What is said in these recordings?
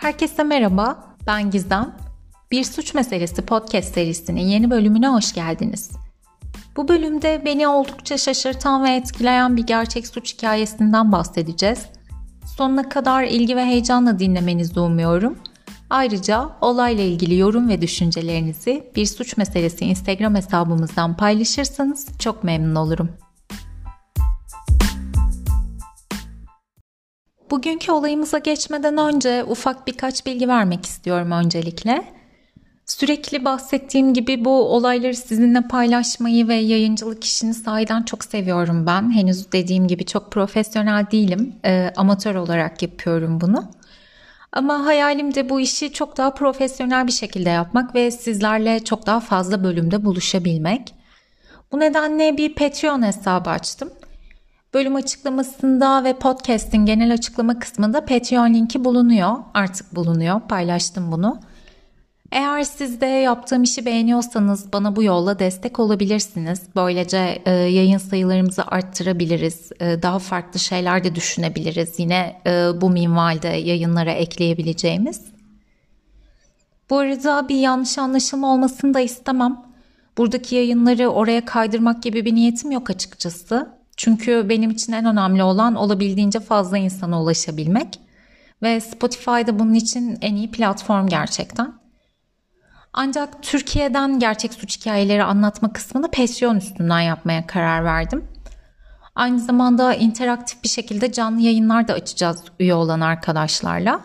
Herkese merhaba, ben Gizem. Bir Suç Meselesi podcast serisinin yeni bölümüne hoş geldiniz. Bu bölümde beni oldukça şaşırtan ve etkileyen bir gerçek suç hikayesinden bahsedeceğiz. Sonuna kadar ilgi ve heyecanla dinlemenizi umuyorum. Ayrıca olayla ilgili yorum ve düşüncelerinizi Bir Suç Meselesi Instagram hesabımızdan paylaşırsanız çok memnun olurum. Bugünkü olayımıza geçmeden önce ufak birkaç bilgi vermek istiyorum öncelikle. Sürekli bahsettiğim gibi bu olayları sizinle paylaşmayı ve yayıncılık işini sahiden çok seviyorum ben. Henüz dediğim gibi çok profesyonel değilim. E, amatör olarak yapıyorum bunu. Ama hayalim de bu işi çok daha profesyonel bir şekilde yapmak ve sizlerle çok daha fazla bölümde buluşabilmek. Bu nedenle bir Patreon hesabı açtım. Bölüm açıklamasında ve podcast'in genel açıklama kısmında Patreon linki bulunuyor. Artık bulunuyor. Paylaştım bunu. Eğer siz de yaptığım işi beğeniyorsanız bana bu yolla destek olabilirsiniz. Böylece e, yayın sayılarımızı arttırabiliriz. E, daha farklı şeyler de düşünebiliriz. Yine e, bu minvalde yayınlara ekleyebileceğimiz. Bu arada bir yanlış anlaşılma olmasını da istemem. Buradaki yayınları oraya kaydırmak gibi bir niyetim yok açıkçası. Çünkü benim için en önemli olan olabildiğince fazla insana ulaşabilmek. Ve Spotify'da bunun için en iyi platform gerçekten. Ancak Türkiye'den gerçek suç hikayeleri anlatma kısmını Patreon üstünden yapmaya karar verdim. Aynı zamanda interaktif bir şekilde canlı yayınlar da açacağız üye olan arkadaşlarla.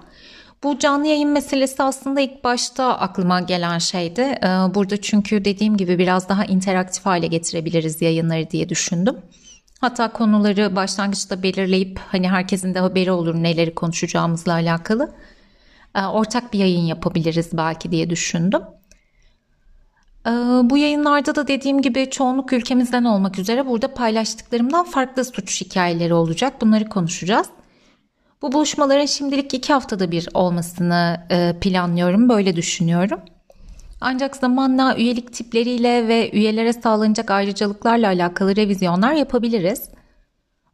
Bu canlı yayın meselesi aslında ilk başta aklıma gelen şeydi. Ee, burada çünkü dediğim gibi biraz daha interaktif hale getirebiliriz yayınları diye düşündüm. Hatta konuları başlangıçta belirleyip hani herkesin de haberi olur neleri konuşacağımızla alakalı. Ee, ortak bir yayın yapabiliriz belki diye düşündüm. Ee, bu yayınlarda da dediğim gibi çoğunluk ülkemizden olmak üzere burada paylaştıklarımdan farklı suç hikayeleri olacak. Bunları konuşacağız. Bu buluşmaların şimdilik iki haftada bir olmasını e, planlıyorum. Böyle düşünüyorum. Ancak zamanla üyelik tipleriyle ve üyelere sağlanacak ayrıcalıklarla alakalı revizyonlar yapabiliriz.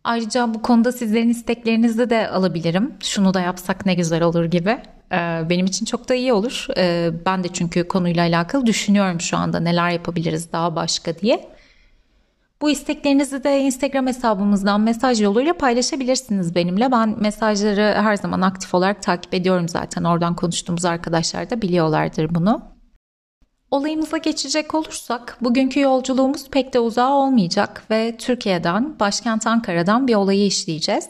Ayrıca bu konuda sizlerin isteklerinizi de alabilirim. Şunu da yapsak ne güzel olur gibi. Ee, benim için çok da iyi olur. Ee, ben de çünkü konuyla alakalı düşünüyorum şu anda neler yapabiliriz daha başka diye. Bu isteklerinizi de Instagram hesabımızdan mesaj yoluyla paylaşabilirsiniz benimle. Ben mesajları her zaman aktif olarak takip ediyorum zaten. Oradan konuştuğumuz arkadaşlar da biliyorlardır bunu. Olayımıza geçecek olursak bugünkü yolculuğumuz pek de uzağa olmayacak ve Türkiye'den, başkent Ankara'dan bir olayı işleyeceğiz.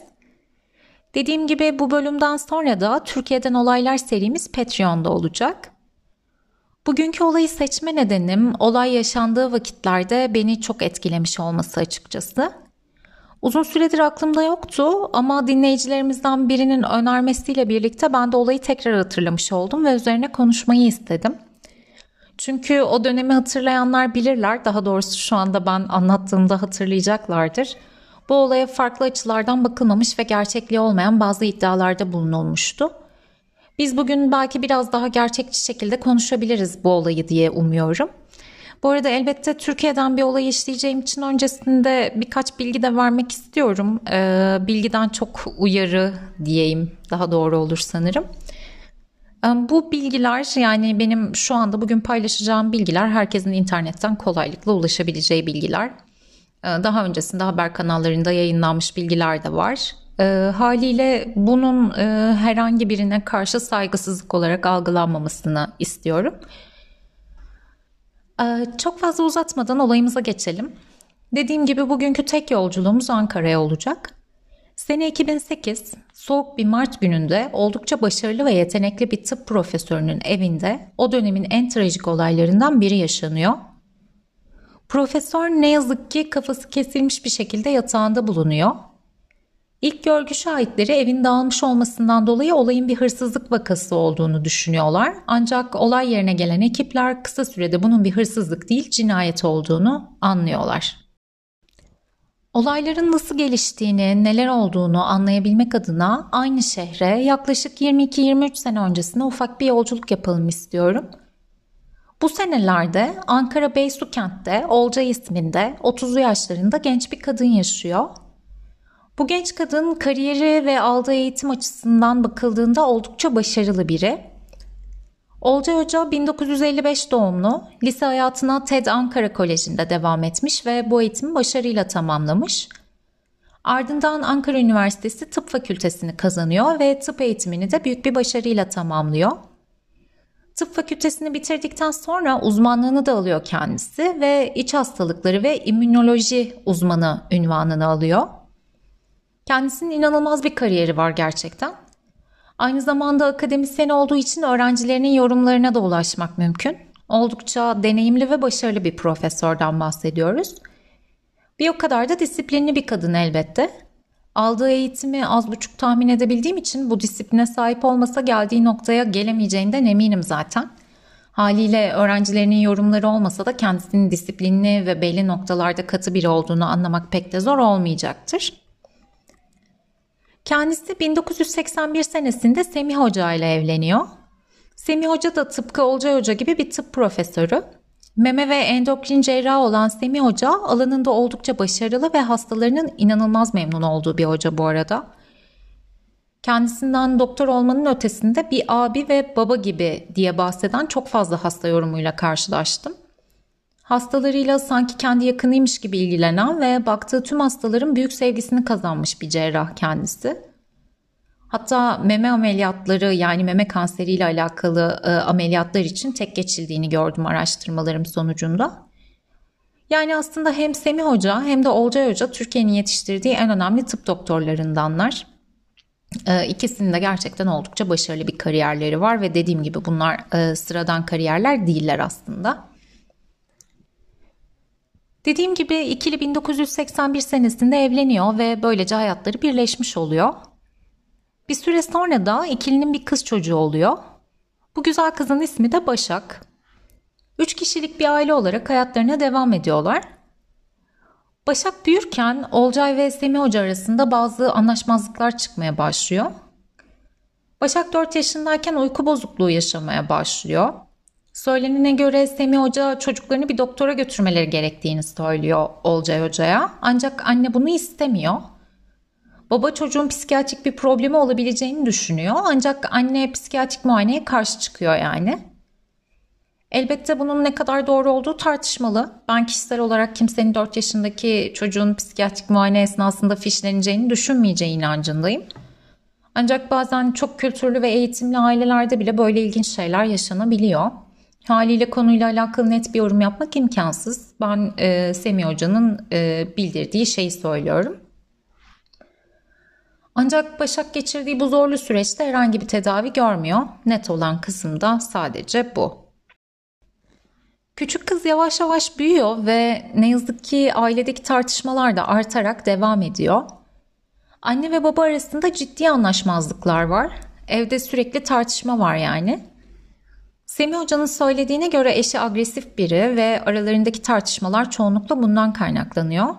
Dediğim gibi bu bölümden sonra da Türkiye'den olaylar serimiz Patreon'da olacak. Bugünkü olayı seçme nedenim olay yaşandığı vakitlerde beni çok etkilemiş olması açıkçası. Uzun süredir aklımda yoktu ama dinleyicilerimizden birinin önermesiyle birlikte ben de olayı tekrar hatırlamış oldum ve üzerine konuşmayı istedim. Çünkü o dönemi hatırlayanlar bilirler, daha doğrusu şu anda ben anlattığımda hatırlayacaklardır. Bu olaya farklı açılardan bakılmamış ve gerçekliği olmayan bazı iddialarda bulunulmuştu. Biz bugün belki biraz daha gerçekçi şekilde konuşabiliriz bu olayı diye umuyorum. Bu arada elbette Türkiye'den bir olay işleyeceğim için öncesinde birkaç bilgi de vermek istiyorum. Ee, bilgiden çok uyarı diyeyim daha doğru olur sanırım. Bu bilgiler yani benim şu anda bugün paylaşacağım bilgiler herkesin internetten kolaylıkla ulaşabileceği bilgiler. Daha öncesinde haber kanallarında yayınlanmış bilgiler de var. haliyle bunun herhangi birine karşı saygısızlık olarak algılanmamasını istiyorum. çok fazla uzatmadan olayımıza geçelim. Dediğim gibi bugünkü tek yolculuğumuz Ankara'ya olacak. Sene 2008, soğuk bir Mart gününde oldukça başarılı ve yetenekli bir tıp profesörünün evinde o dönemin en trajik olaylarından biri yaşanıyor. Profesör ne yazık ki kafası kesilmiş bir şekilde yatağında bulunuyor. İlk görgü şahitleri evin dağılmış olmasından dolayı olayın bir hırsızlık vakası olduğunu düşünüyorlar. Ancak olay yerine gelen ekipler kısa sürede bunun bir hırsızlık değil cinayet olduğunu anlıyorlar. Olayların nasıl geliştiğini, neler olduğunu anlayabilmek adına aynı şehre yaklaşık 22-23 sene öncesine ufak bir yolculuk yapalım istiyorum. Bu senelerde Ankara Beysu kentte Olca isminde 30'lu yaşlarında genç bir kadın yaşıyor. Bu genç kadın kariyeri ve aldığı eğitim açısından bakıldığında oldukça başarılı biri. Olcay Hoca 1955 doğumlu, lise hayatına TED Ankara Koleji'nde devam etmiş ve bu eğitimi başarıyla tamamlamış. Ardından Ankara Üniversitesi Tıp Fakültesini kazanıyor ve tıp eğitimini de büyük bir başarıyla tamamlıyor. Tıp fakültesini bitirdikten sonra uzmanlığını da alıyor kendisi ve iç hastalıkları ve immünoloji uzmanı ünvanını alıyor. Kendisinin inanılmaz bir kariyeri var gerçekten. Aynı zamanda akademisyen olduğu için öğrencilerinin yorumlarına da ulaşmak mümkün. Oldukça deneyimli ve başarılı bir profesörden bahsediyoruz. Bir o kadar da disiplinli bir kadın elbette. Aldığı eğitimi az buçuk tahmin edebildiğim için bu disipline sahip olmasa geldiği noktaya gelemeyeceğinden eminim zaten. Haliyle öğrencilerinin yorumları olmasa da kendisinin disiplinli ve belli noktalarda katı biri olduğunu anlamak pek de zor olmayacaktır. Kendisi 1981 senesinde Semih Hoca ile evleniyor. Semih Hoca da tıpkı Olcay Hoca gibi bir tıp profesörü. Meme ve endokrin cerrah olan Semih Hoca alanında oldukça başarılı ve hastalarının inanılmaz memnun olduğu bir hoca bu arada. Kendisinden doktor olmanın ötesinde bir abi ve baba gibi diye bahseden çok fazla hasta yorumuyla karşılaştım. Hastalarıyla sanki kendi yakınıymış gibi ilgilenen ve baktığı tüm hastaların büyük sevgisini kazanmış bir cerrah kendisi. Hatta meme ameliyatları yani meme kanseriyle alakalı e, ameliyatlar için tek geçildiğini gördüm araştırmalarım sonucunda. Yani aslında hem Semih Hoca hem de Olcay Hoca Türkiye'nin yetiştirdiği en önemli tıp doktorlarındanlar. E, ikisinin de gerçekten oldukça başarılı bir kariyerleri var ve dediğim gibi bunlar e, sıradan kariyerler değiller aslında. Dediğim gibi ikili 1981 senesinde evleniyor ve böylece hayatları birleşmiş oluyor. Bir süre sonra da ikilinin bir kız çocuğu oluyor. Bu güzel kızın ismi de Başak. Üç kişilik bir aile olarak hayatlarına devam ediyorlar. Başak büyürken Olcay ve Semih Hoca arasında bazı anlaşmazlıklar çıkmaya başlıyor. Başak 4 yaşındayken uyku bozukluğu yaşamaya başlıyor. Söylenene göre Semih Hoca çocuklarını bir doktora götürmeleri gerektiğini söylüyor Olcay Hoca'ya. Ancak anne bunu istemiyor. Baba çocuğun psikiyatrik bir problemi olabileceğini düşünüyor. Ancak anne psikiyatrik muayeneye karşı çıkıyor yani. Elbette bunun ne kadar doğru olduğu tartışmalı. Ben kişisel olarak kimsenin 4 yaşındaki çocuğun psikiyatrik muayene esnasında fişleneceğini düşünmeyeceği inancındayım. Ancak bazen çok kültürlü ve eğitimli ailelerde bile böyle ilginç şeyler yaşanabiliyor. Haliyle konuyla alakalı net bir yorum yapmak imkansız. Ben e, Semih Hoca'nın e, bildirdiği şeyi söylüyorum. Ancak Başak geçirdiği bu zorlu süreçte herhangi bir tedavi görmüyor. Net olan kısım da sadece bu. Küçük kız yavaş yavaş büyüyor ve ne yazık ki ailedeki tartışmalar da artarak devam ediyor. Anne ve baba arasında ciddi anlaşmazlıklar var. Evde sürekli tartışma var yani. Semih Hoca'nın söylediğine göre eşi agresif biri ve aralarındaki tartışmalar çoğunlukla bundan kaynaklanıyor.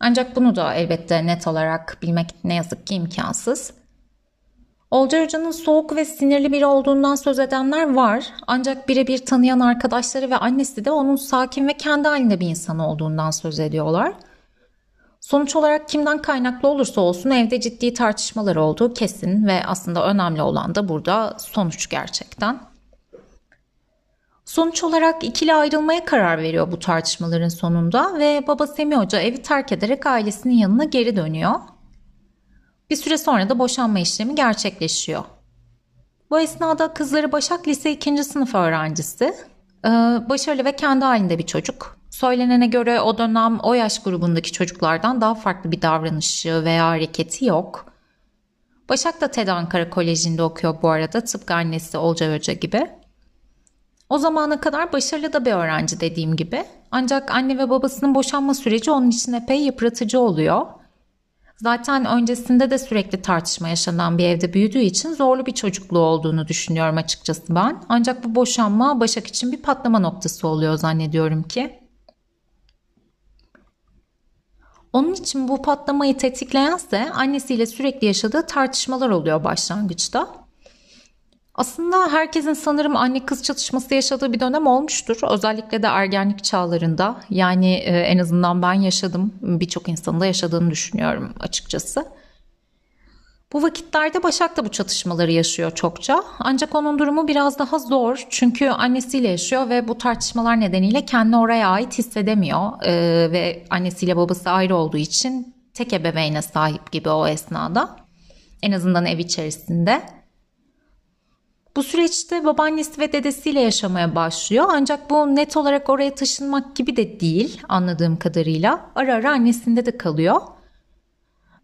Ancak bunu da elbette net olarak bilmek ne yazık ki imkansız. Olcay Hoca'nın soğuk ve sinirli biri olduğundan söz edenler var. Ancak birebir tanıyan arkadaşları ve annesi de onun sakin ve kendi halinde bir insan olduğundan söz ediyorlar. Sonuç olarak kimden kaynaklı olursa olsun evde ciddi tartışmalar olduğu kesin ve aslında önemli olan da burada sonuç gerçekten. Sonuç olarak ikili ayrılmaya karar veriyor bu tartışmaların sonunda ve baba Semih Hoca evi terk ederek ailesinin yanına geri dönüyor. Bir süre sonra da boşanma işlemi gerçekleşiyor. Bu esnada kızları Başak lise 2. sınıf öğrencisi. Ee, başarılı ve kendi halinde bir çocuk. Söylenene göre o dönem o yaş grubundaki çocuklardan daha farklı bir davranışı veya hareketi yok. Başak da TED Ankara Koleji'nde okuyor bu arada tıpkı annesi Olcay Hoca gibi. O zamana kadar başarılı da bir öğrenci dediğim gibi. Ancak anne ve babasının boşanma süreci onun için epey yıpratıcı oluyor. Zaten öncesinde de sürekli tartışma yaşanan bir evde büyüdüğü için zorlu bir çocukluğu olduğunu düşünüyorum açıkçası ben. Ancak bu boşanma Başak için bir patlama noktası oluyor zannediyorum ki. Onun için bu patlamayı tetikleyense annesiyle sürekli yaşadığı tartışmalar oluyor başlangıçta. Aslında herkesin sanırım anne kız çatışması yaşadığı bir dönem olmuştur. Özellikle de ergenlik çağlarında. Yani e, en azından ben yaşadım. Birçok insanın da yaşadığını düşünüyorum açıkçası. Bu vakitlerde Başak da bu çatışmaları yaşıyor çokça. Ancak onun durumu biraz daha zor. Çünkü annesiyle yaşıyor ve bu tartışmalar nedeniyle kendini oraya ait hissedemiyor. Ee, ve annesiyle babası ayrı olduğu için tek ebeveyne sahip gibi o esnada. En azından ev içerisinde. Bu süreçte babaannesi ve dedesiyle yaşamaya başlıyor. Ancak bu net olarak oraya taşınmak gibi de değil anladığım kadarıyla. Ara ara annesinde de kalıyor.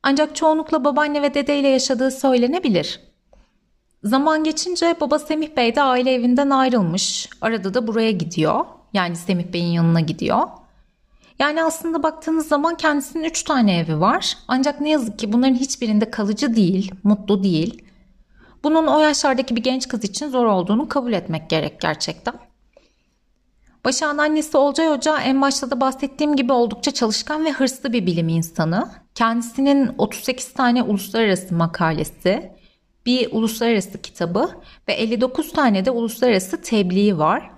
Ancak çoğunlukla babaanne ve dedeyle yaşadığı söylenebilir. Zaman geçince baba Semih Bey de aile evinden ayrılmış. Arada da buraya gidiyor. Yani Semih Bey'in yanına gidiyor. Yani aslında baktığınız zaman kendisinin 3 tane evi var. Ancak ne yazık ki bunların hiçbirinde kalıcı değil, mutlu değil. Bunun o yaşlardaki bir genç kız için zor olduğunu kabul etmek gerek gerçekten. Başak'ın annesi Olcay Hoca en başta da bahsettiğim gibi oldukça çalışkan ve hırslı bir bilim insanı. Kendisinin 38 tane uluslararası makalesi, bir uluslararası kitabı ve 59 tane de uluslararası tebliği var.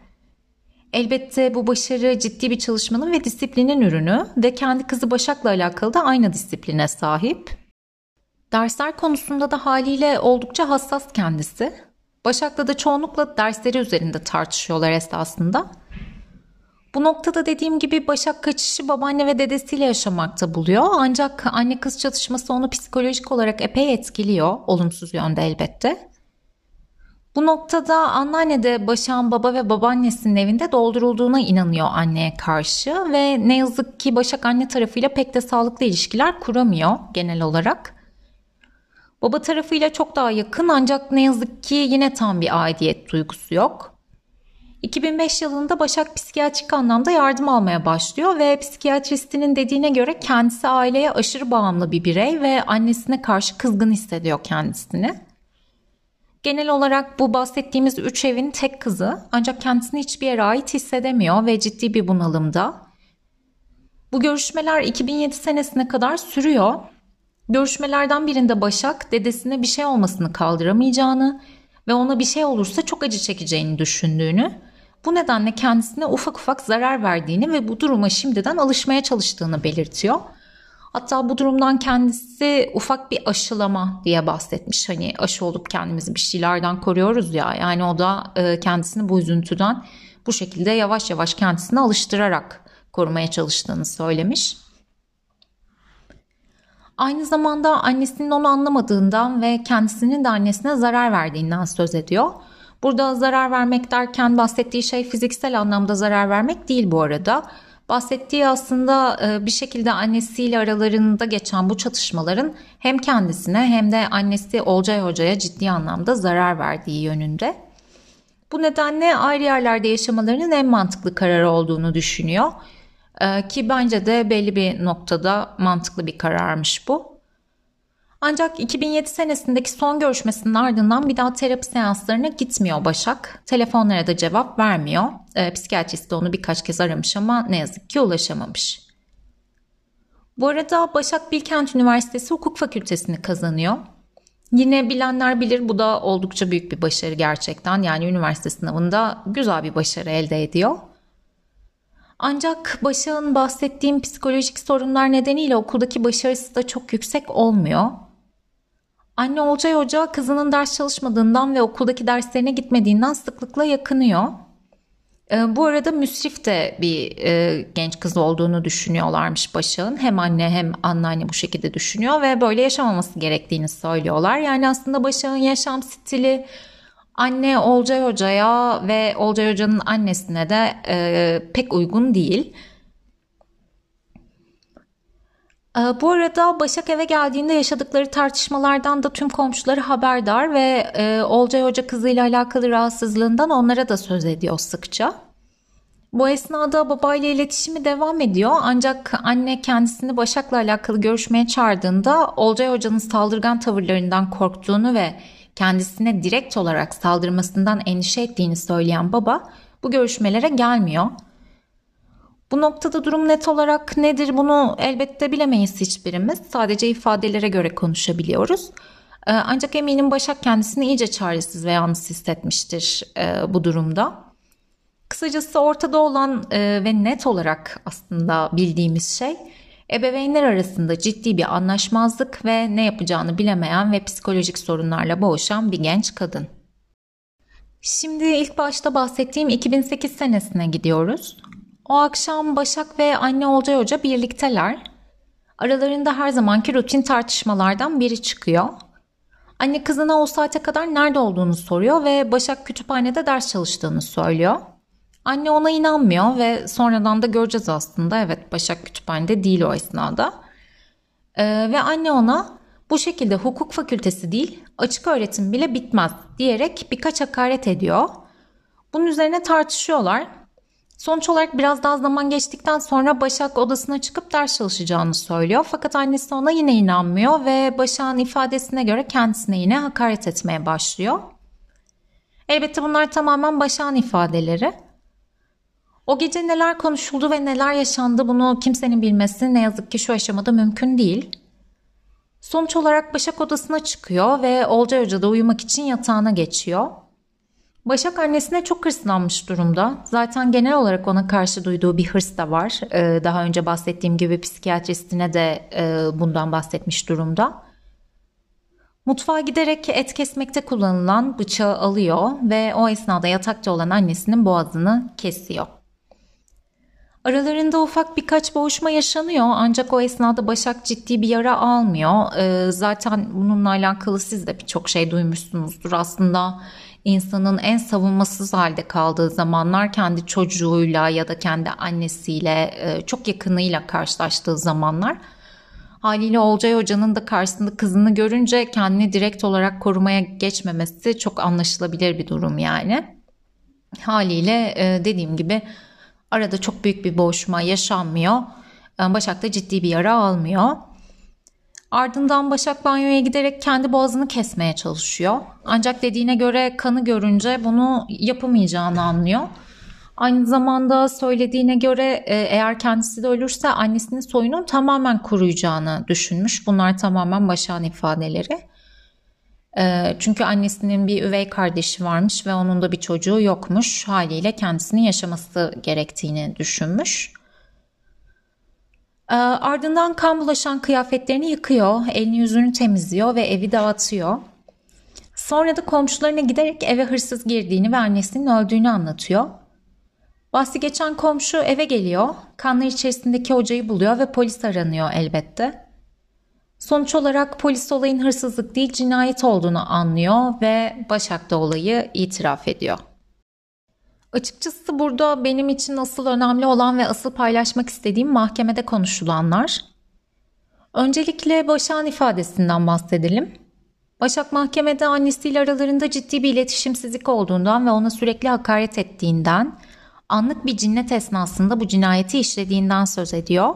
Elbette bu başarı ciddi bir çalışmanın ve disiplinin ürünü ve kendi kızı Başak'la alakalı da aynı disipline sahip. Dersler konusunda da haliyle oldukça hassas kendisi. Başak'la da çoğunlukla dersleri üzerinde tartışıyorlar esasında. Bu noktada dediğim gibi Başak kaçışı babaanne ve dedesiyle yaşamakta buluyor. Ancak anne kız çatışması onu psikolojik olarak epey etkiliyor. Olumsuz yönde elbette. Bu noktada anneanne de Başak'ın baba ve babaannesinin evinde doldurulduğuna inanıyor anneye karşı ve ne yazık ki Başak anne tarafıyla pek de sağlıklı ilişkiler kuramıyor genel olarak. Baba tarafıyla çok daha yakın ancak ne yazık ki yine tam bir aidiyet duygusu yok. 2005 yılında Başak psikiyatrik anlamda yardım almaya başlıyor ve psikiyatristinin dediğine göre kendisi aileye aşırı bağımlı bir birey ve annesine karşı kızgın hissediyor kendisini. Genel olarak bu bahsettiğimiz üç evin tek kızı ancak kendisini hiçbir yere ait hissedemiyor ve ciddi bir bunalımda. Bu görüşmeler 2007 senesine kadar sürüyor. Görüşmelerden birinde Başak dedesine bir şey olmasını kaldıramayacağını ve ona bir şey olursa çok acı çekeceğini düşündüğünü bu nedenle kendisine ufak ufak zarar verdiğini ve bu duruma şimdiden alışmaya çalıştığını belirtiyor. Hatta bu durumdan kendisi ufak bir aşılama diye bahsetmiş. Hani aşı olup kendimizi bir şeylerden koruyoruz ya. Yani o da e, kendisini bu üzüntüden bu şekilde yavaş yavaş kendisini alıştırarak korumaya çalıştığını söylemiş. Aynı zamanda annesinin onu anlamadığından ve kendisinin de annesine zarar verdiğinden söz ediyor. Burada zarar vermek derken bahsettiği şey fiziksel anlamda zarar vermek değil bu arada. Bahsettiği aslında e, bir şekilde annesiyle aralarında geçen bu çatışmaların hem kendisine hem de annesi Olcay Hoca'ya ciddi anlamda zarar verdiği yönünde. Bu nedenle ayrı yerlerde yaşamalarının en mantıklı karar olduğunu düşünüyor. E, ki bence de belli bir noktada mantıklı bir kararmış bu. Ancak 2007 senesindeki son görüşmesinin ardından bir daha terapi seanslarına gitmiyor Başak. Telefonlara da cevap vermiyor. E, psikiyatrist de onu birkaç kez aramış ama ne yazık ki ulaşamamış. Bu arada Başak Bilkent Üniversitesi Hukuk Fakültesini kazanıyor. Yine bilenler bilir bu da oldukça büyük bir başarı gerçekten. Yani üniversite sınavında güzel bir başarı elde ediyor. Ancak Başak'ın bahsettiğim psikolojik sorunlar nedeniyle okuldaki başarısı da çok yüksek olmuyor. Anne Olcay Hoca kızının ders çalışmadığından ve okuldaki derslerine gitmediğinden sıklıkla yakınıyor. E, bu arada müsrif de bir e, genç kız olduğunu düşünüyorlarmış Başak'ın. Hem anne hem anneanne bu şekilde düşünüyor ve böyle yaşamaması gerektiğini söylüyorlar. Yani aslında Başak'ın yaşam stili anne Olcay Hoca'ya ve Olcay Hoca'nın annesine de e, pek uygun değil. Ee, bu arada Başak eve geldiğinde yaşadıkları tartışmalardan da tüm komşuları haberdar ve e, Olcay Hoca kızıyla alakalı rahatsızlığından onlara da söz ediyor sıkça. Bu esnada babayla iletişimi devam ediyor ancak anne kendisini Başak'la alakalı görüşmeye çağırdığında Olcay Hoca'nın saldırgan tavırlarından korktuğunu ve kendisine direkt olarak saldırmasından endişe ettiğini söyleyen baba bu görüşmelere gelmiyor. Bu noktada durum net olarak nedir bunu elbette bilemeyiz hiçbirimiz. Sadece ifadelere göre konuşabiliyoruz. Ee, ancak eminim Başak kendisini iyice çaresiz ve yalnız hissetmiştir e, bu durumda. Kısacası ortada olan e, ve net olarak aslında bildiğimiz şey ebeveynler arasında ciddi bir anlaşmazlık ve ne yapacağını bilemeyen ve psikolojik sorunlarla boğuşan bir genç kadın. Şimdi ilk başta bahsettiğim 2008 senesine gidiyoruz. O akşam Başak ve anne Olcay Hoca birlikteler. Aralarında her zamanki rutin tartışmalardan biri çıkıyor. Anne kızına o saate kadar nerede olduğunu soruyor ve Başak kütüphanede ders çalıştığını söylüyor. Anne ona inanmıyor ve sonradan da göreceğiz aslında. Evet Başak kütüphanede değil o esnada. Ee, ve anne ona bu şekilde hukuk fakültesi değil açık öğretim bile bitmez diyerek birkaç hakaret ediyor. Bunun üzerine tartışıyorlar. Sonuç olarak biraz daha zaman geçtikten sonra Başak odasına çıkıp ders çalışacağını söylüyor. Fakat annesi ona yine inanmıyor ve Başak'ın ifadesine göre kendisine yine hakaret etmeye başlıyor. Elbette bunlar tamamen Başak'ın ifadeleri. O gece neler konuşuldu ve neler yaşandı bunu kimsenin bilmesi ne yazık ki şu aşamada mümkün değil. Sonuç olarak Başak odasına çıkıyor ve Olcay Hoca da uyumak için yatağına geçiyor. Başak annesine çok hırslanmış durumda. Zaten genel olarak ona karşı duyduğu bir hırs da var. Ee, daha önce bahsettiğim gibi psikiyatristine de e, bundan bahsetmiş durumda. Mutfağa giderek et kesmekte kullanılan bıçağı alıyor ve o esnada yatakta olan annesinin boğazını kesiyor. Aralarında ufak birkaç boğuşma yaşanıyor ancak o esnada Başak ciddi bir yara almıyor. Ee, zaten bununla alakalı siz de birçok şey duymuşsunuzdur. Aslında insanın en savunmasız halde kaldığı zamanlar kendi çocuğuyla ya da kendi annesiyle e, çok yakınıyla karşılaştığı zamanlar. Haliyle Olcay Hoca'nın da karşısında kızını görünce kendini direkt olarak korumaya geçmemesi çok anlaşılabilir bir durum yani. Haliyle e, dediğim gibi arada çok büyük bir boğuşma yaşanmıyor. E, Başak da ciddi bir yara almıyor. Ardından Başak banyoya giderek kendi boğazını kesmeye çalışıyor. Ancak dediğine göre kanı görünce bunu yapamayacağını anlıyor. Aynı zamanda söylediğine göre e, eğer kendisi de ölürse annesinin soyunun tamamen kuruyacağını düşünmüş. Bunlar tamamen Başak'ın ifadeleri. E, çünkü annesinin bir üvey kardeşi varmış ve onun da bir çocuğu yokmuş. Haliyle kendisinin yaşaması gerektiğini düşünmüş. Ee, ardından kan bulaşan kıyafetlerini yıkıyor, elini yüzünü temizliyor ve evi dağıtıyor. Sonra da komşularına giderek eve hırsız girdiğini ve annesinin öldüğünü anlatıyor. Bahsi geçen komşu eve geliyor, kanlar içerisindeki hocayı buluyor ve polis aranıyor elbette. Sonuç olarak polis olayın hırsızlık değil cinayet olduğunu anlıyor ve Başak da olayı itiraf ediyor. Açıkçası burada benim için asıl önemli olan ve asıl paylaşmak istediğim mahkemede konuşulanlar. Öncelikle Başak'ın ifadesinden bahsedelim. Başak mahkemede annesiyle aralarında ciddi bir iletişimsizlik olduğundan ve ona sürekli hakaret ettiğinden, anlık bir cinnet esnasında bu cinayeti işlediğinden söz ediyor.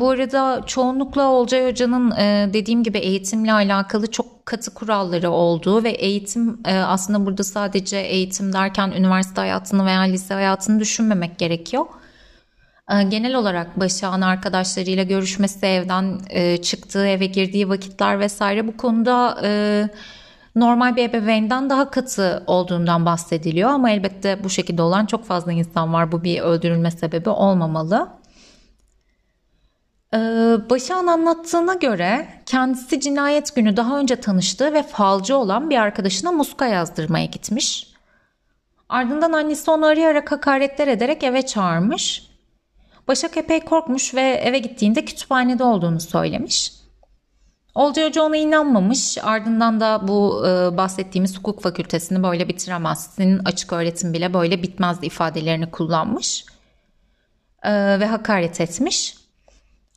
Bu arada çoğunlukla Olcay Hoca'nın dediğim gibi eğitimle alakalı çok katı kuralları olduğu ve eğitim aslında burada sadece eğitim derken üniversite hayatını veya lise hayatını düşünmemek gerekiyor. Genel olarak Başak'ın arkadaşlarıyla görüşmesi, evden çıktığı, eve girdiği vakitler vesaire bu konuda normal bir ebeveynden daha katı olduğundan bahsediliyor. Ama elbette bu şekilde olan çok fazla insan var. Bu bir öldürülme sebebi olmamalı. Ee, Başak'ın anlattığına göre kendisi cinayet günü daha önce tanıştığı ve falcı olan bir arkadaşına muska yazdırmaya gitmiş. Ardından annesi onu arayarak hakaretler ederek eve çağırmış. Başak epey korkmuş ve eve gittiğinde kütüphanede olduğunu söylemiş. Olcay Hoca ona inanmamış. Ardından da bu e, bahsettiğimiz hukuk fakültesini böyle bitiremezsin, açık öğretim bile böyle bitmez ifadelerini kullanmış e, ve hakaret etmiş.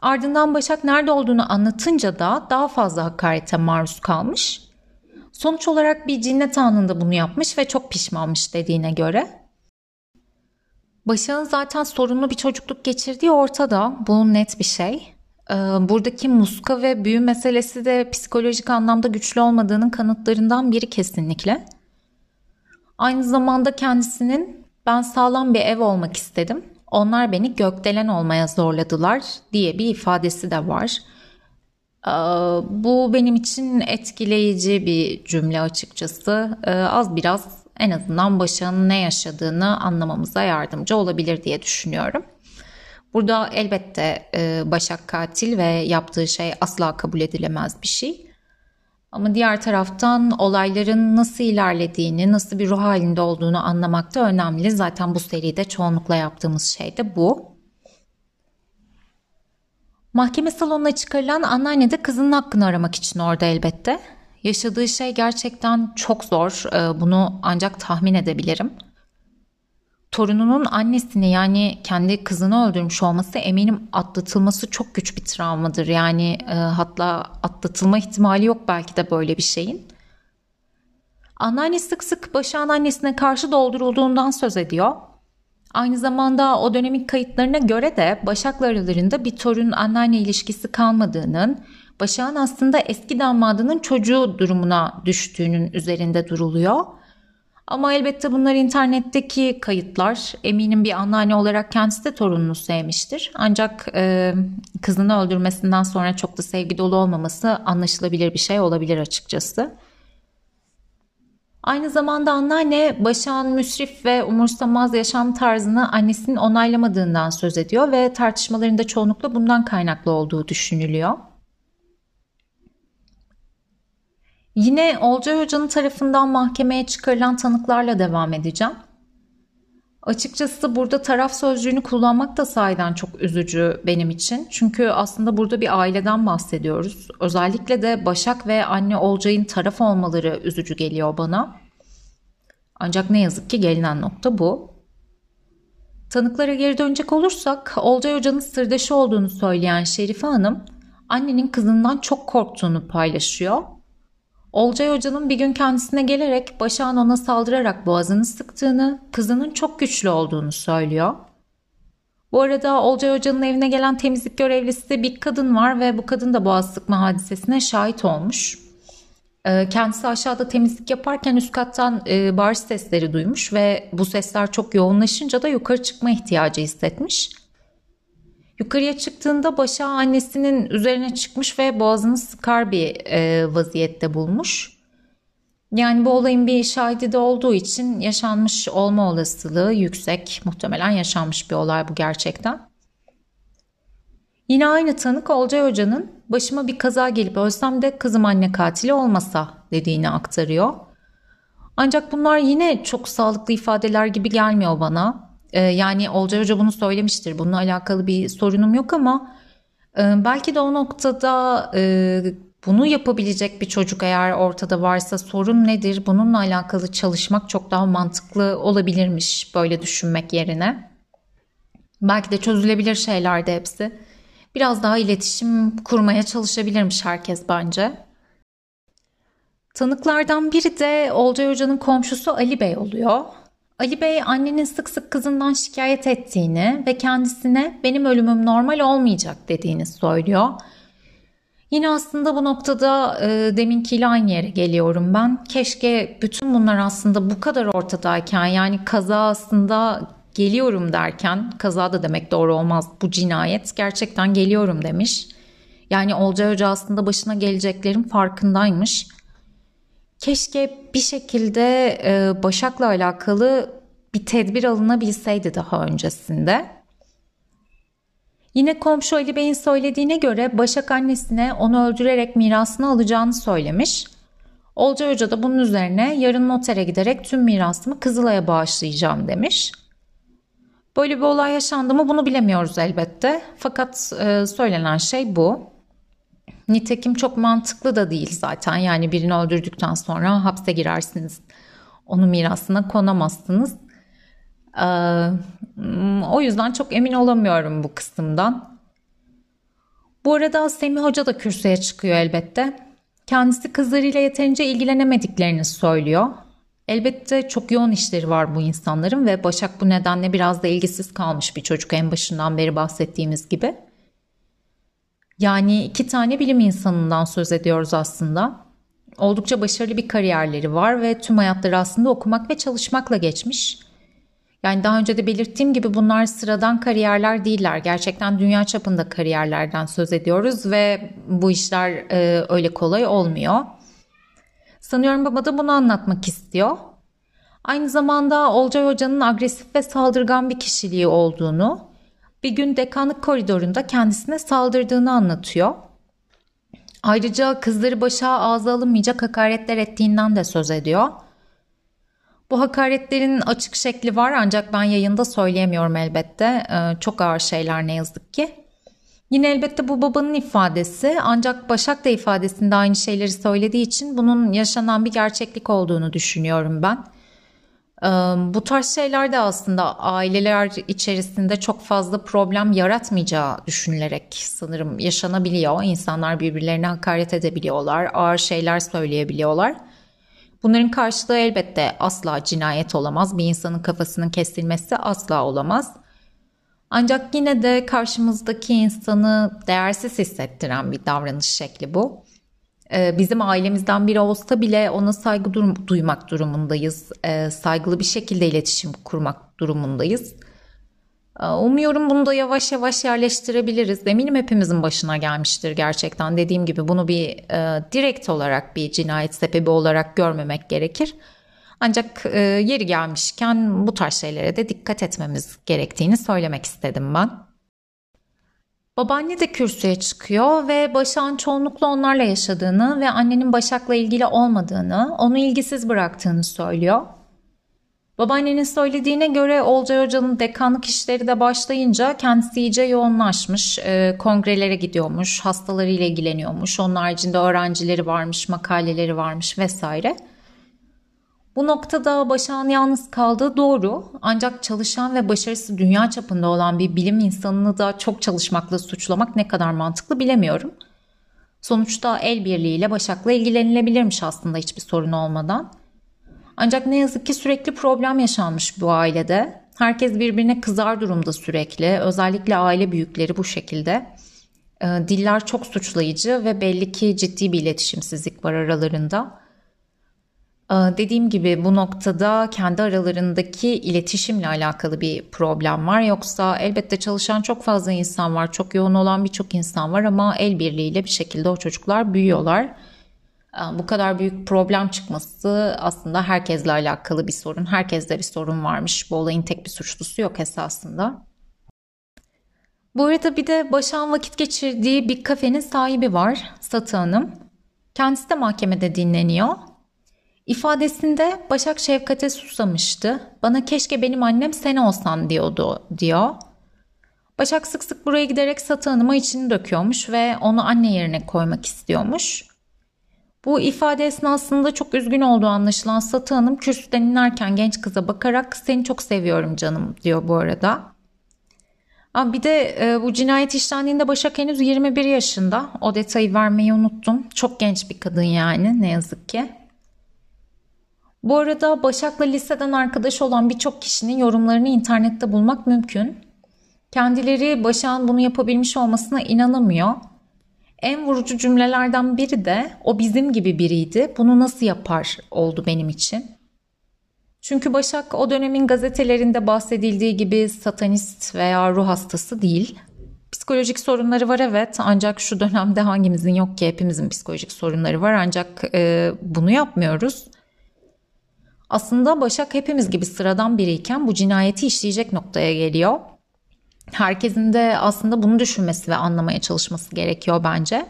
Ardından Başak nerede olduğunu anlatınca da daha fazla hakarete maruz kalmış. Sonuç olarak bir cinnet anında bunu yapmış ve çok pişmanmış dediğine göre. Başak'ın zaten sorunlu bir çocukluk geçirdiği ortada. Bu net bir şey. Ee, buradaki muska ve büyü meselesi de psikolojik anlamda güçlü olmadığının kanıtlarından biri kesinlikle. Aynı zamanda kendisinin ben sağlam bir ev olmak istedim onlar beni gökdelen olmaya zorladılar diye bir ifadesi de var. Bu benim için etkileyici bir cümle açıkçası. Az biraz en azından Başak'ın ne yaşadığını anlamamıza yardımcı olabilir diye düşünüyorum. Burada elbette Başak katil ve yaptığı şey asla kabul edilemez bir şey. Ama diğer taraftan olayların nasıl ilerlediğini, nasıl bir ruh halinde olduğunu anlamak da önemli. Zaten bu seride çoğunlukla yaptığımız şey de bu. Mahkeme salonuna çıkarılan anneanne de kızının hakkını aramak için orada elbette. Yaşadığı şey gerçekten çok zor. Ee, bunu ancak tahmin edebilirim torununun annesini yani kendi kızını öldürmüş olması eminim atlatılması çok güç bir travmadır. Yani e, hatta atlatılma ihtimali yok belki de böyle bir şeyin. Anneanne sık sık Başak'ın annesine karşı doldurulduğundan söz ediyor. Aynı zamanda o dönemin kayıtlarına göre de Başak'la aralarında bir torun anneanne ilişkisi kalmadığının, Başak'ın aslında eski damadının çocuğu durumuna düştüğünün üzerinde duruluyor. Ama elbette bunlar internetteki kayıtlar. Eminim bir anneanne olarak kendisi de torununu sevmiştir. Ancak e, kızını öldürmesinden sonra çok da sevgi dolu olmaması anlaşılabilir bir şey olabilir açıkçası. Aynı zamanda anneanne Başak'ın müsrif ve umursamaz yaşam tarzını annesinin onaylamadığından söz ediyor ve tartışmalarında çoğunlukla bundan kaynaklı olduğu düşünülüyor. Yine Olcay Hoca'nın tarafından mahkemeye çıkarılan tanıklarla devam edeceğim. Açıkçası burada taraf sözcüğünü kullanmak da sahiden çok üzücü benim için. Çünkü aslında burada bir aileden bahsediyoruz. Özellikle de Başak ve anne Olcay'ın taraf olmaları üzücü geliyor bana. Ancak ne yazık ki gelinen nokta bu. Tanıklara geri dönecek olursak Olcay Hoca'nın sırdaşı olduğunu söyleyen Şerife Hanım annenin kızından çok korktuğunu paylaşıyor Olcay Hoca'nın bir gün kendisine gelerek Başak'ın ona saldırarak boğazını sıktığını, kızının çok güçlü olduğunu söylüyor. Bu arada Olcay Hoca'nın evine gelen temizlik görevlisi bir kadın var ve bu kadın da boğaz sıkma hadisesine şahit olmuş. Ee, kendisi aşağıda temizlik yaparken üst kattan e, bağırış sesleri duymuş ve bu sesler çok yoğunlaşınca da yukarı çıkma ihtiyacı hissetmiş. Yukarıya çıktığında başa annesinin üzerine çıkmış ve boğazını sıkar bir e, vaziyette bulmuş. Yani bu olayın bir şahidi de olduğu için yaşanmış olma olasılığı yüksek. Muhtemelen yaşanmış bir olay bu gerçekten. Yine aynı tanık Olcay Hoca'nın başıma bir kaza gelip ölsem de kızım anne katili olmasa dediğini aktarıyor. Ancak bunlar yine çok sağlıklı ifadeler gibi gelmiyor bana. Ee, yani Olcay Hoca bunu söylemiştir. Bununla alakalı bir sorunum yok ama e, belki de o noktada e, bunu yapabilecek bir çocuk eğer ortada varsa sorun nedir? Bununla alakalı çalışmak çok daha mantıklı olabilirmiş böyle düşünmek yerine. Belki de çözülebilir şeylerdi hepsi. Biraz daha iletişim kurmaya çalışabilirmiş herkes bence. Tanıklardan biri de Olcay Hoca'nın komşusu Ali Bey oluyor. Ali Bey annenin sık sık kızından şikayet ettiğini ve kendisine benim ölümüm normal olmayacak dediğini söylüyor. Yine aslında bu noktada e, deminkiyle aynı yere geliyorum ben. Keşke bütün bunlar aslında bu kadar ortadayken yani kaza aslında geliyorum derken kaza da demek doğru olmaz bu cinayet gerçekten geliyorum demiş. Yani Olcay Hoca aslında başına geleceklerin farkındaymış Keşke bir şekilde e, Başak'la alakalı bir tedbir alınabilseydi daha öncesinde. Yine komşu Ali Bey'in söylediğine göre Başak annesine onu öldürerek mirasını alacağını söylemiş. Olcay Hoca da bunun üzerine yarın notere giderek tüm mirasımı Kızılay'a bağışlayacağım demiş. Böyle bir olay yaşandı mı bunu bilemiyoruz elbette. Fakat e, söylenen şey bu. Nitekim çok mantıklı da değil zaten. Yani birini öldürdükten sonra hapse girersiniz. Onun mirasına konamazsınız. Ee, o yüzden çok emin olamıyorum bu kısımdan. Bu arada Semih Hoca da kürsüye çıkıyor elbette. Kendisi kızlarıyla yeterince ilgilenemediklerini söylüyor. Elbette çok yoğun işleri var bu insanların ve Başak bu nedenle biraz da ilgisiz kalmış bir çocuk en başından beri bahsettiğimiz gibi. Yani iki tane bilim insanından söz ediyoruz aslında. Oldukça başarılı bir kariyerleri var ve tüm hayatları aslında okumak ve çalışmakla geçmiş. Yani daha önce de belirttiğim gibi bunlar sıradan kariyerler değiller. Gerçekten dünya çapında kariyerlerden söz ediyoruz ve bu işler e, öyle kolay olmuyor. Sanıyorum baba da bunu anlatmak istiyor. Aynı zamanda Olcay Hoca'nın agresif ve saldırgan bir kişiliği olduğunu, bir gün dekanlık koridorunda kendisine saldırdığını anlatıyor. Ayrıca kızları başa ağza alınmayacak hakaretler ettiğinden de söz ediyor. Bu hakaretlerin açık şekli var ancak ben yayında söyleyemiyorum elbette. Ee, çok ağır şeyler ne yazık ki. Yine elbette bu babanın ifadesi ancak Başak da ifadesinde aynı şeyleri söylediği için bunun yaşanan bir gerçeklik olduğunu düşünüyorum ben. Bu tarz şeyler de aslında aileler içerisinde çok fazla problem yaratmayacağı düşünülerek sanırım yaşanabiliyor. İnsanlar birbirlerine hakaret edebiliyorlar, ağır şeyler söyleyebiliyorlar. Bunların karşılığı elbette asla cinayet olamaz. Bir insanın kafasının kesilmesi asla olamaz. Ancak yine de karşımızdaki insanı değersiz hissettiren bir davranış şekli bu. Ee, bizim ailemizden biri olsa bile ona saygı duymak durumundayız. Ee, saygılı bir şekilde iletişim kurmak durumundayız. Ee, umuyorum bunu da yavaş yavaş yerleştirebiliriz. Eminim hepimizin başına gelmiştir gerçekten. Dediğim gibi bunu bir e, direkt olarak bir cinayet sebebi olarak görmemek gerekir. Ancak e, yeri gelmişken bu tarz şeylere de dikkat etmemiz gerektiğini söylemek istedim ben. Babaanne de kürsüye çıkıyor ve Başak'ın çoğunlukla onlarla yaşadığını ve annenin Başak'la ilgili olmadığını, onu ilgisiz bıraktığını söylüyor. Babaannenin söylediğine göre Olcay Hoca'nın dekanlık işleri de başlayınca kendisi iyice yoğunlaşmış, e, kongrelere gidiyormuş, hastalarıyla ilgileniyormuş, onun haricinde öğrencileri varmış, makaleleri varmış vesaire. Bu noktada Başak'ın yalnız kaldığı doğru ancak çalışan ve başarısı dünya çapında olan bir bilim insanını da çok çalışmakla suçlamak ne kadar mantıklı bilemiyorum. Sonuçta el birliğiyle Başak'la ilgilenilebilirmiş aslında hiçbir sorun olmadan. Ancak ne yazık ki sürekli problem yaşanmış bu ailede. Herkes birbirine kızar durumda sürekli. Özellikle aile büyükleri bu şekilde. Ee, diller çok suçlayıcı ve belli ki ciddi bir iletişimsizlik var aralarında. Ee, dediğim gibi bu noktada kendi aralarındaki iletişimle alakalı bir problem var. Yoksa elbette çalışan çok fazla insan var, çok yoğun olan birçok insan var ama el birliğiyle bir şekilde o çocuklar büyüyorlar. Ee, bu kadar büyük problem çıkması aslında herkesle alakalı bir sorun. Herkeste bir sorun varmış. Bu olayın tek bir suçlusu yok esasında. Bu arada bir de Başak'ın vakit geçirdiği bir kafenin sahibi var. Satı Hanım. Kendisi de mahkemede dinleniyor. İfadesinde Başak Şefkat'e susamıştı. Bana keşke benim annem sen olsan diyordu diyor. Başak sık sık buraya giderek Satı Hanım'a içini döküyormuş ve onu anne yerine koymak istiyormuş. Bu ifade esnasında çok üzgün olduğu anlaşılan Satı Hanım kürsüden inerken genç kıza bakarak seni çok seviyorum canım diyor bu arada. Bir de e, bu cinayet işlendiğinde Başak henüz 21 yaşında. O detayı vermeyi unuttum. Çok genç bir kadın yani ne yazık ki. Bu arada Başak'la liseden arkadaş olan birçok kişinin yorumlarını internette bulmak mümkün. Kendileri Başak'ın bunu yapabilmiş olmasına inanamıyor. En vurucu cümlelerden biri de o bizim gibi biriydi. Bunu nasıl yapar oldu benim için. Çünkü Başak o dönemin gazetelerinde bahsedildiği gibi satanist veya ruh hastası değil. Psikolojik sorunları var evet ancak şu dönemde hangimizin yok ki hepimizin psikolojik sorunları var ancak e, bunu yapmıyoruz. Aslında Başak hepimiz gibi sıradan biriyken bu cinayeti işleyecek noktaya geliyor. Herkesin de aslında bunu düşünmesi ve anlamaya çalışması gerekiyor bence.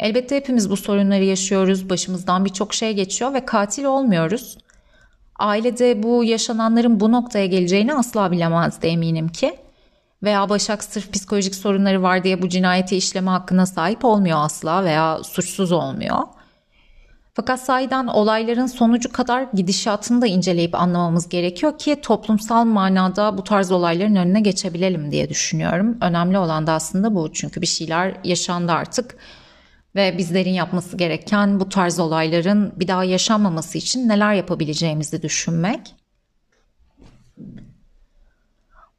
Elbette hepimiz bu sorunları yaşıyoruz, başımızdan birçok şey geçiyor ve katil olmuyoruz. Ailede bu yaşananların bu noktaya geleceğini asla bilemezdi eminim ki. Veya Başak sırf psikolojik sorunları var diye bu cinayeti işleme hakkına sahip olmuyor asla veya suçsuz olmuyor. Fakat sahiden olayların sonucu kadar gidişatını da inceleyip anlamamız gerekiyor ki toplumsal manada bu tarz olayların önüne geçebilelim diye düşünüyorum. Önemli olan da aslında bu çünkü bir şeyler yaşandı artık ve bizlerin yapması gereken bu tarz olayların bir daha yaşanmaması için neler yapabileceğimizi düşünmek.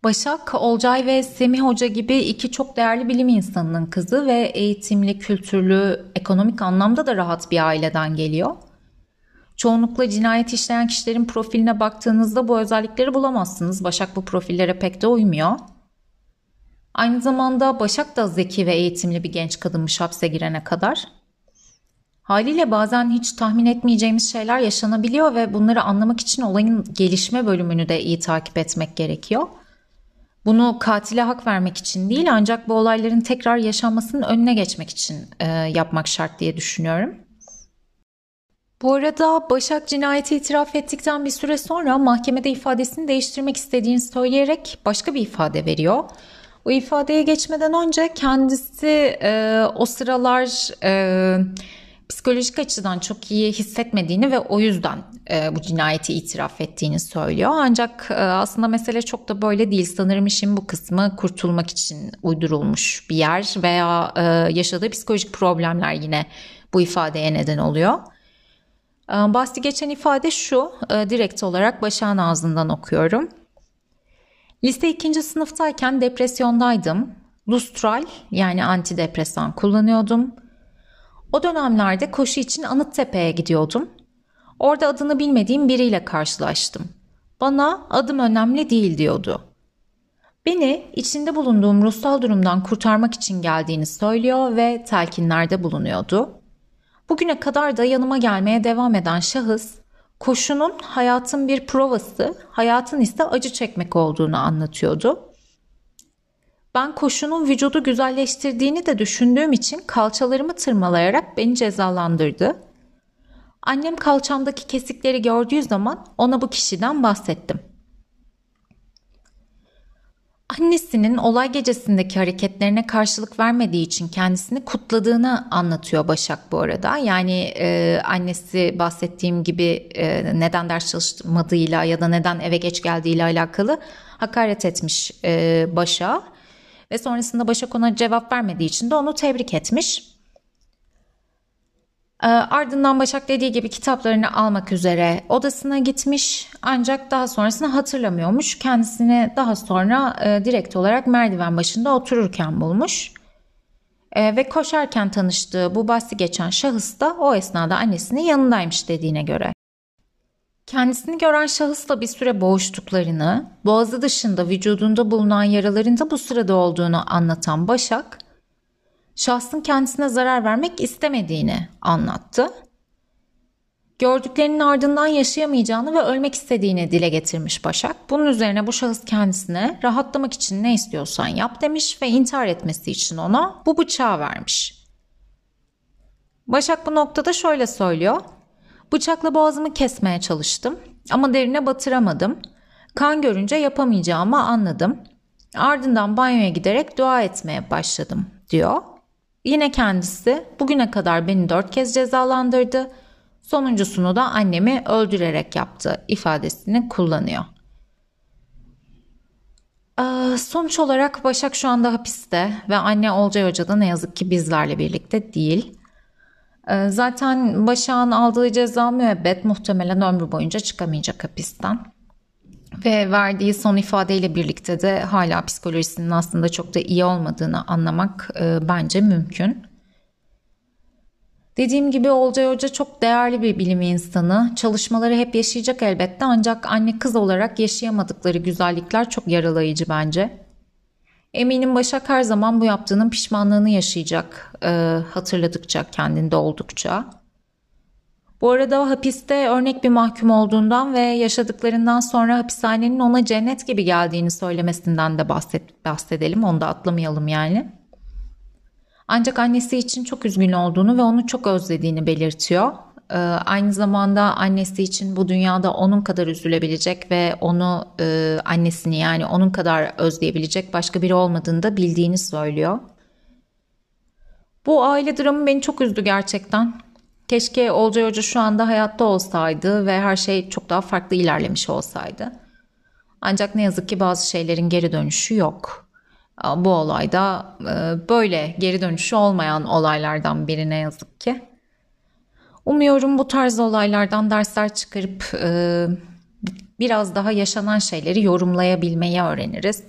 Başak, Olcay ve Semih Hoca gibi iki çok değerli bilim insanının kızı ve eğitimli, kültürlü, ekonomik anlamda da rahat bir aileden geliyor. Çoğunlukla cinayet işleyen kişilerin profiline baktığınızda bu özellikleri bulamazsınız. Başak bu profillere pek de uymuyor. Aynı zamanda Başak da zeki ve eğitimli bir genç kadınmış hapse girene kadar. Haliyle bazen hiç tahmin etmeyeceğimiz şeyler yaşanabiliyor ve bunları anlamak için olayın gelişme bölümünü de iyi takip etmek gerekiyor. Bunu katile hak vermek için değil ancak bu olayların tekrar yaşanmasının önüne geçmek için e, yapmak şart diye düşünüyorum. Bu arada Başak cinayeti itiraf ettikten bir süre sonra mahkemede ifadesini değiştirmek istediğini söyleyerek başka bir ifade veriyor. Bu ifadeye geçmeden önce kendisi e, o sıralar e, psikolojik açıdan çok iyi hissetmediğini ve o yüzden e, bu cinayeti itiraf ettiğini söylüyor. Ancak e, aslında mesele çok da böyle değil. Sanırım işin bu kısmı kurtulmak için uydurulmuş bir yer veya e, yaşadığı psikolojik problemler yine bu ifadeye neden oluyor. E, bahsi geçen ifade şu, e, direkt olarak Başak'ın ağzından okuyorum. Lise ikinci sınıftayken depresyondaydım. Lustral yani antidepresan kullanıyordum. O dönemlerde koşu için Anıttepe'ye gidiyordum. Orada adını bilmediğim biriyle karşılaştım. Bana adım önemli değil diyordu. Beni içinde bulunduğum ruhsal durumdan kurtarmak için geldiğini söylüyor ve telkinlerde bulunuyordu. Bugüne kadar da yanıma gelmeye devam eden şahıs, koşunun hayatın bir provası, hayatın ise acı çekmek olduğunu anlatıyordu. Ben koşunun vücudu güzelleştirdiğini de düşündüğüm için kalçalarımı tırmalayarak beni cezalandırdı. Annem kalçamdaki kesikleri gördüğü zaman ona bu kişiden bahsettim. Annesinin olay gecesindeki hareketlerine karşılık vermediği için kendisini kutladığını anlatıyor Başak bu arada. Yani e, annesi bahsettiğim gibi e, neden ders çalışmadığıyla ya da neden eve geç geldiğiyle alakalı hakaret etmiş e, Başak'a. Ve sonrasında Başak ona cevap vermediği için de onu tebrik etmiş. E, ardından Başak dediği gibi kitaplarını almak üzere odasına gitmiş ancak daha sonrasını hatırlamıyormuş. Kendisini daha sonra e, direkt olarak merdiven başında otururken bulmuş. E, ve koşarken tanıştığı bu bahsi geçen şahıs da o esnada annesinin yanındaymış dediğine göre. Kendisini gören şahısla bir süre boğuştuklarını, boğazı dışında vücudunda bulunan yaraların da bu sırada olduğunu anlatan Başak, şahsın kendisine zarar vermek istemediğini anlattı. Gördüklerinin ardından yaşayamayacağını ve ölmek istediğini dile getirmiş Başak. Bunun üzerine bu şahıs kendisine rahatlamak için ne istiyorsan yap demiş ve intihar etmesi için ona bu bıçağı vermiş. Başak bu noktada şöyle söylüyor. Bıçakla boğazımı kesmeye çalıştım ama derine batıramadım. Kan görünce yapamayacağımı anladım. Ardından banyoya giderek dua etmeye başladım diyor. Yine kendisi bugüne kadar beni dört kez cezalandırdı. Sonuncusunu da annemi öldürerek yaptı ifadesini kullanıyor. Ee, sonuç olarak Başak şu anda hapiste ve anne Olcay Hoca da ne yazık ki bizlerle birlikte değil. Ee, zaten Başak'ın aldığı ceza müebbet muhtemelen ömrü boyunca çıkamayacak hapisten. Ve verdiği son ifadeyle birlikte de hala psikolojisinin aslında çok da iyi olmadığını anlamak e, bence mümkün. Dediğim gibi Olcay Hoca çok değerli bir bilim insanı. Çalışmaları hep yaşayacak elbette ancak anne kız olarak yaşayamadıkları güzellikler çok yaralayıcı bence. Eminim Başak her zaman bu yaptığının pişmanlığını yaşayacak e, hatırladıkça kendinde oldukça. Bu arada hapiste örnek bir mahkum olduğundan ve yaşadıklarından sonra hapishanenin ona cennet gibi geldiğini söylemesinden de bahset, bahsedelim. Onu da atlamayalım yani. Ancak annesi için çok üzgün olduğunu ve onu çok özlediğini belirtiyor. Ee, aynı zamanda annesi için bu dünyada onun kadar üzülebilecek ve onu e, annesini yani onun kadar özleyebilecek başka biri olmadığını da bildiğini söylüyor. Bu aile dramı beni çok üzdü gerçekten. Keşke Olcay Hoca şu anda hayatta olsaydı ve her şey çok daha farklı ilerlemiş olsaydı. Ancak ne yazık ki bazı şeylerin geri dönüşü yok. Bu olayda e, böyle geri dönüşü olmayan olaylardan biri ne yazık ki. Umuyorum bu tarz olaylardan dersler çıkarıp e, biraz daha yaşanan şeyleri yorumlayabilmeyi öğreniriz.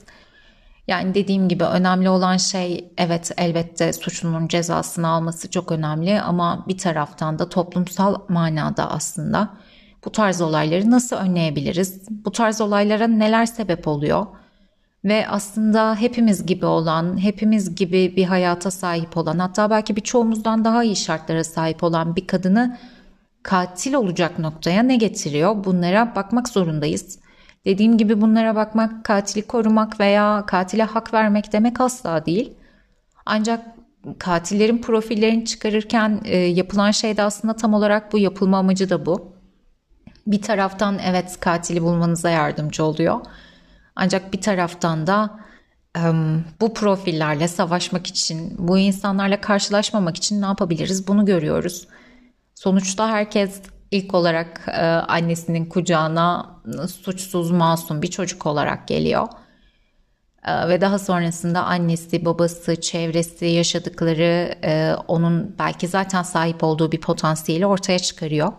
Yani dediğim gibi önemli olan şey evet elbette suçlunun cezasını alması çok önemli ama bir taraftan da toplumsal manada aslında bu tarz olayları nasıl önleyebiliriz? Bu tarz olaylara neler sebep oluyor? Ve aslında hepimiz gibi olan, hepimiz gibi bir hayata sahip olan, hatta belki birçoğumuzdan daha iyi şartlara sahip olan bir kadını katil olacak noktaya ne getiriyor? Bunlara bakmak zorundayız. Dediğim gibi bunlara bakmak katili korumak veya katile hak vermek demek asla değil. Ancak katillerin profillerini çıkarırken e, yapılan şey de aslında tam olarak bu yapılma amacı da bu. Bir taraftan evet katili bulmanıza yardımcı oluyor. Ancak bir taraftan da bu profillerle savaşmak için, bu insanlarla karşılaşmamak için ne yapabiliriz bunu görüyoruz. Sonuçta herkes ilk olarak annesinin kucağına suçsuz masum bir çocuk olarak geliyor. Ve daha sonrasında annesi, babası, çevresi, yaşadıkları onun belki zaten sahip olduğu bir potansiyeli ortaya çıkarıyor.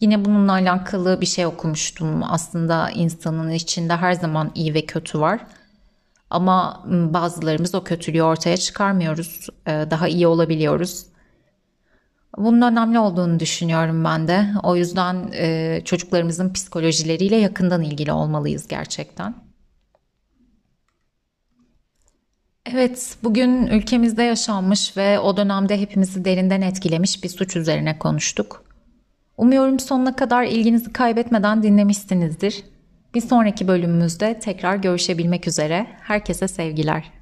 Yine bununla alakalı bir şey okumuştum. Aslında insanın içinde her zaman iyi ve kötü var. Ama bazılarımız o kötülüğü ortaya çıkarmıyoruz. Daha iyi olabiliyoruz. Bunun önemli olduğunu düşünüyorum ben de. O yüzden çocuklarımızın psikolojileriyle yakından ilgili olmalıyız gerçekten. Evet, bugün ülkemizde yaşanmış ve o dönemde hepimizi derinden etkilemiş bir suç üzerine konuştuk. Umuyorum sonuna kadar ilginizi kaybetmeden dinlemişsinizdir. Bir sonraki bölümümüzde tekrar görüşebilmek üzere. Herkese sevgiler.